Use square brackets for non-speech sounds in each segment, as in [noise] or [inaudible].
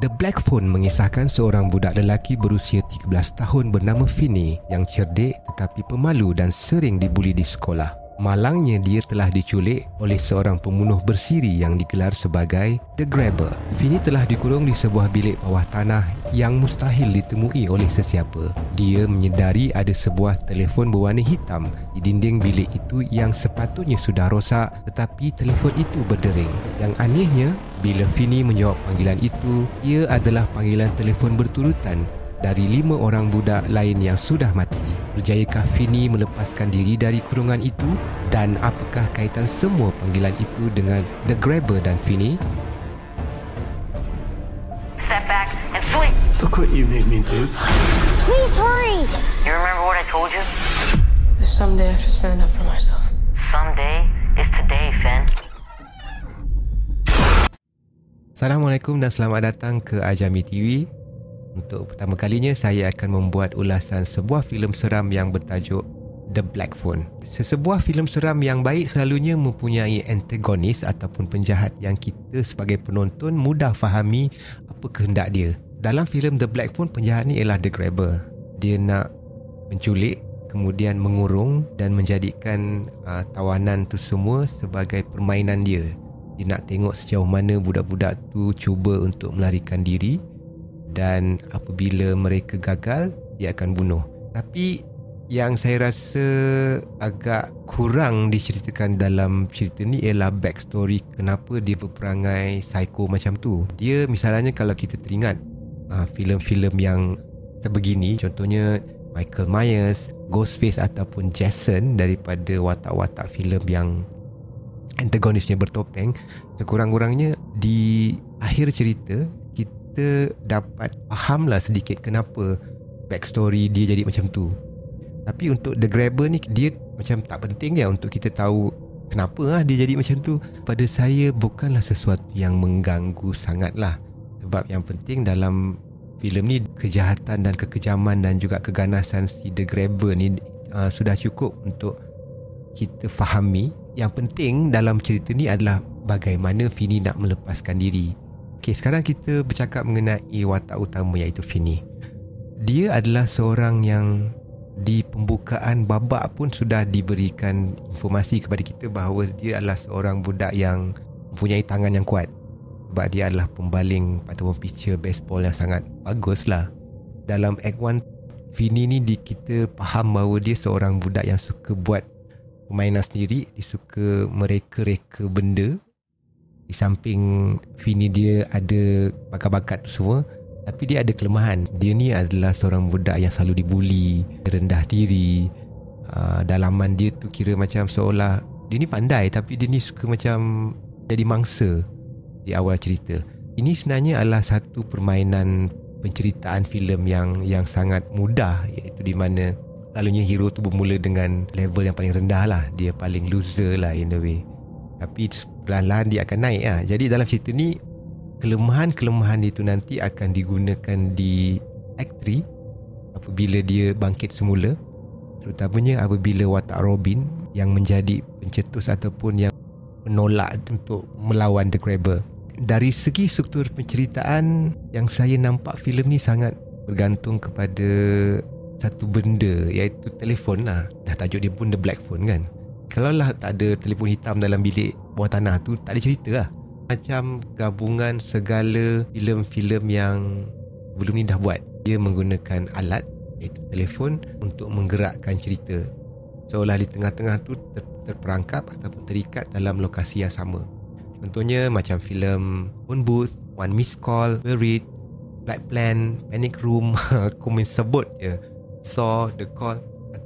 The Black Phone mengisahkan seorang budak lelaki berusia 13 tahun bernama Finney yang cerdik tetapi pemalu dan sering dibuli di sekolah. Malangnya dia telah diculik oleh seorang pembunuh bersiri yang digelar sebagai The Grabber. Finney telah dikurung di sebuah bilik bawah tanah yang mustahil ditemui oleh sesiapa. Dia menyedari ada sebuah telefon berwarna hitam di dinding bilik itu yang sepatutnya sudah rosak tetapi telefon itu berdering. Yang anehnya, bila Finney menjawab panggilan itu, ia adalah panggilan telefon berturutan dari lima orang budak lain yang sudah mati. Berjayakah Fini melepaskan diri dari kurungan itu dan apakah kaitan semua panggilan itu dengan The Grabber dan Fini? Step back and swing. Look what you made me do. Please hurry! You remember what I told you? There's someday I have to stand up for myself. Someday is today, Finn. Assalamualaikum dan selamat datang ke Ajami TV. Untuk pertama kalinya saya akan membuat ulasan sebuah filem seram yang bertajuk The Black Phone. Sesebuah filem seram yang baik selalunya mempunyai antagonis ataupun penjahat yang kita sebagai penonton mudah fahami apa kehendak dia. Dalam filem The Black Phone, penjahat ni ialah The Grabber. Dia nak menculik, kemudian mengurung dan menjadikan uh, tawanan tu semua sebagai permainan dia. Dia nak tengok sejauh mana budak-budak tu cuba untuk melarikan diri dan apabila mereka gagal dia akan bunuh. Tapi yang saya rasa agak kurang diceritakan dalam cerita ni ialah backstory kenapa dia berperangai psycho macam tu. Dia misalnya kalau kita teringat uh, filem-filem yang sebegini contohnya Michael Myers Ghostface ataupun Jason daripada watak-watak filem yang antagonisnya bertopeng sekurang-kurangnya di akhir cerita kita dapat faham lah sedikit kenapa backstory dia jadi macam tu. Tapi untuk The Grabber ni dia macam tak penting ya untuk kita tahu kenapa lah dia jadi macam tu. Pada saya bukanlah sesuatu yang mengganggu sangat lah. Sebab yang penting dalam filem ni kejahatan dan kekejaman dan juga keganasan si The Grabber ni uh, sudah cukup untuk kita fahami. Yang penting dalam cerita ni adalah bagaimana Fini nak melepaskan diri. Okey, sekarang kita bercakap mengenai watak utama iaitu Fini. Dia adalah seorang yang di pembukaan babak pun sudah diberikan informasi kepada kita bahawa dia adalah seorang budak yang mempunyai tangan yang kuat. Sebab dia adalah pembaling ataupun pitcher baseball yang sangat bagus lah. Dalam Act 1, Fini ni di kita faham bahawa dia seorang budak yang suka buat permainan sendiri. Dia suka mereka-reka benda di samping Fini dia ada bakat-bakat tu semua tapi dia ada kelemahan. Dia ni adalah seorang budak yang selalu dibuli rendah diri. Uh, dalaman dia tu kira macam seolah dia ni pandai tapi dia ni suka macam jadi mangsa di awal cerita. Ini sebenarnya adalah satu permainan penceritaan filem yang yang sangat mudah iaitu di mana lalunya hero tu bermula dengan level yang paling rendah lah. Dia paling loser lah in a way. Tapi perlahan-lahan dia akan naik lah. Jadi dalam cerita ni kelemahan-kelemahan itu nanti akan digunakan di Act 3 apabila dia bangkit semula terutamanya apabila watak Robin yang menjadi pencetus ataupun yang menolak untuk melawan The Grabber. Dari segi struktur penceritaan yang saya nampak filem ni sangat bergantung kepada satu benda iaitu telefon lah. Dah tajuk dia pun The Black Phone kan kalau lah tak ada telefon hitam dalam bilik bawah tanah tu tak ada cerita lah. Macam gabungan segala filem-filem yang belum ni dah buat. Dia menggunakan alat iaitu telefon untuk menggerakkan cerita. Seolah di tengah-tengah tu ter- terperangkap ataupun terikat dalam lokasi yang sama. Contohnya macam filem Phone Booth One Miss Call Buried Black Plan Panic Room. [laughs] Aku main sebut je. Saw The Call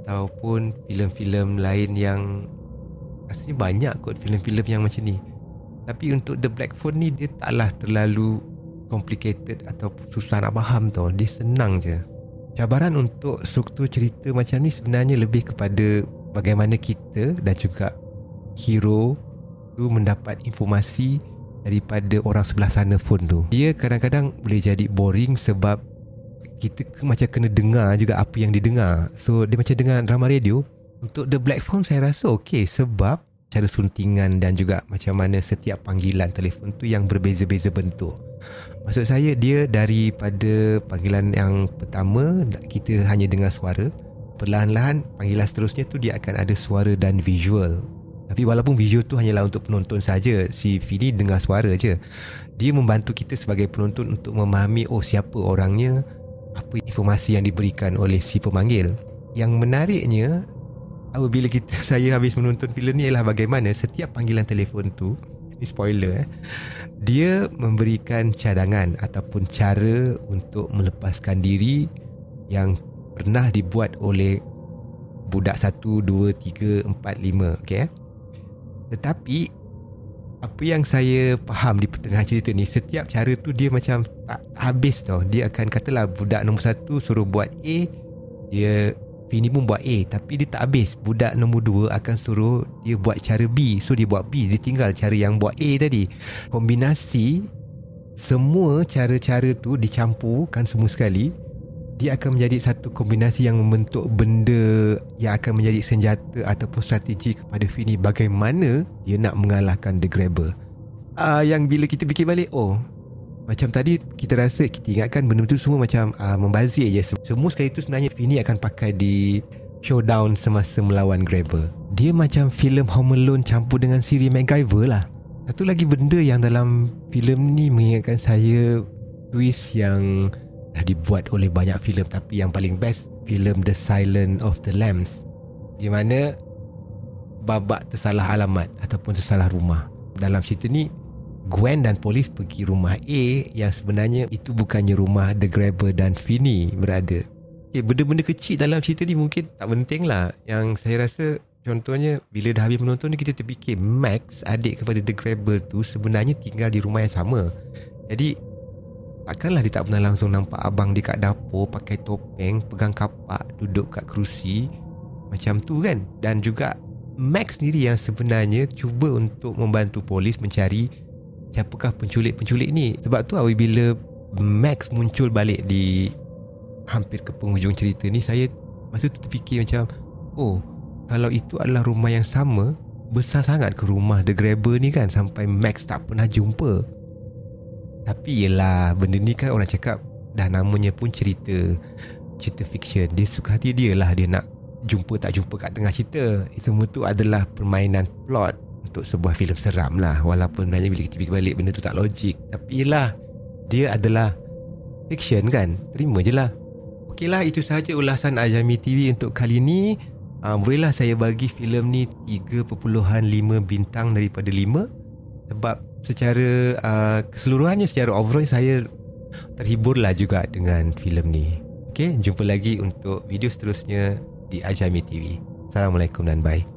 ataupun filem-filem lain yang rasanya banyak kot filem-filem yang macam ni. Tapi untuk The Black Phone ni dia taklah terlalu complicated atau susah nak faham tau. Dia senang je. Cabaran untuk struktur cerita macam ni sebenarnya lebih kepada bagaimana kita dan juga hero tu mendapat informasi daripada orang sebelah sana phone tu. Dia kadang-kadang boleh jadi boring sebab kita macam kena dengar juga apa yang didengar. So dia macam dengar drama radio. Untuk The Black Phone saya rasa okey sebab cara suntingan dan juga macam mana setiap panggilan telefon tu yang berbeza-beza bentuk. Maksud saya dia daripada panggilan yang pertama kita hanya dengar suara, perlahan-lahan panggilan seterusnya tu dia akan ada suara dan visual. Tapi walaupun visual tu hanyalah untuk penonton saja, si Fini dengar suara je. Dia membantu kita sebagai penonton untuk memahami oh siapa orangnya, apa informasi yang diberikan oleh si pemanggil. Yang menariknya apabila kita [laughs] saya habis menonton filem ni ialah bagaimana setiap panggilan telefon tu ni spoiler eh dia memberikan cadangan ataupun cara untuk melepaskan diri yang pernah dibuat oleh budak 1 2 3 4 5 okey eh tetapi apa yang saya faham di pertengahan cerita ni setiap cara tu dia macam habis tau. Dia akan katalah budak nombor satu suruh buat A dia Fini pun buat A. Tapi dia tak habis. Budak nombor dua akan suruh dia buat cara B. So dia buat B. Dia tinggal cara yang buat A tadi. Kombinasi semua cara-cara tu dicampurkan semua sekali. Dia akan menjadi satu kombinasi yang membentuk benda yang akan menjadi senjata ataupun strategi kepada Fini bagaimana dia nak mengalahkan The Grabber. Uh, yang bila kita fikir balik, oh macam tadi kita rasa kita ingatkan benda tu semua macam uh, membazir je. Semua sekali tu sebenarnya Fini akan pakai di showdown semasa melawan Grabber. Dia macam filem Home Alone campur dengan siri MacGyver lah. Satu lagi benda yang dalam filem ni mengingatkan saya twist yang dah dibuat oleh banyak filem tapi yang paling best filem The Silent of the Lambs di mana babak tersalah alamat ataupun tersalah rumah dalam cerita ni Gwen dan polis pergi rumah A yang sebenarnya itu bukannya rumah The Grabber dan Finny berada. Okay, benda-benda kecil dalam cerita ni mungkin tak penting lah. Yang saya rasa contohnya bila dah habis menonton ni kita terfikir Max adik kepada The Grabber tu sebenarnya tinggal di rumah yang sama. Jadi Takkanlah dia tak pernah langsung nampak abang dia kat dapur pakai topeng, pegang kapak, duduk kat kerusi macam tu kan? Dan juga Max sendiri yang sebenarnya cuba untuk membantu polis mencari siapakah penculik-penculik ni. Sebab tu apabila Max muncul balik di hampir ke penghujung cerita ni saya masa tu terfikir macam oh kalau itu adalah rumah yang sama besar sangat ke rumah The Grabber ni kan sampai Max tak pernah jumpa. Tapi yelah Benda ni kan orang cakap Dah namanya pun cerita Cerita fiction. Dia suka hati dia lah Dia nak jumpa tak jumpa kat tengah cerita. Semua tu adalah permainan plot Untuk sebuah filem seram lah Walaupun sebenarnya bila kita fikir balik Benda tu tak logik Tapi yelah Dia adalah Fiction kan Terima je lah Okey lah itu sahaja ulasan Ajami TV untuk kali ni uh, Bolehlah saya bagi filem ni 3.5 bintang daripada 5 Sebab secara uh, keseluruhannya secara overall saya terhiburlah juga dengan filem ni. Okey, jumpa lagi untuk video seterusnya di Ajami TV. Assalamualaikum dan bye.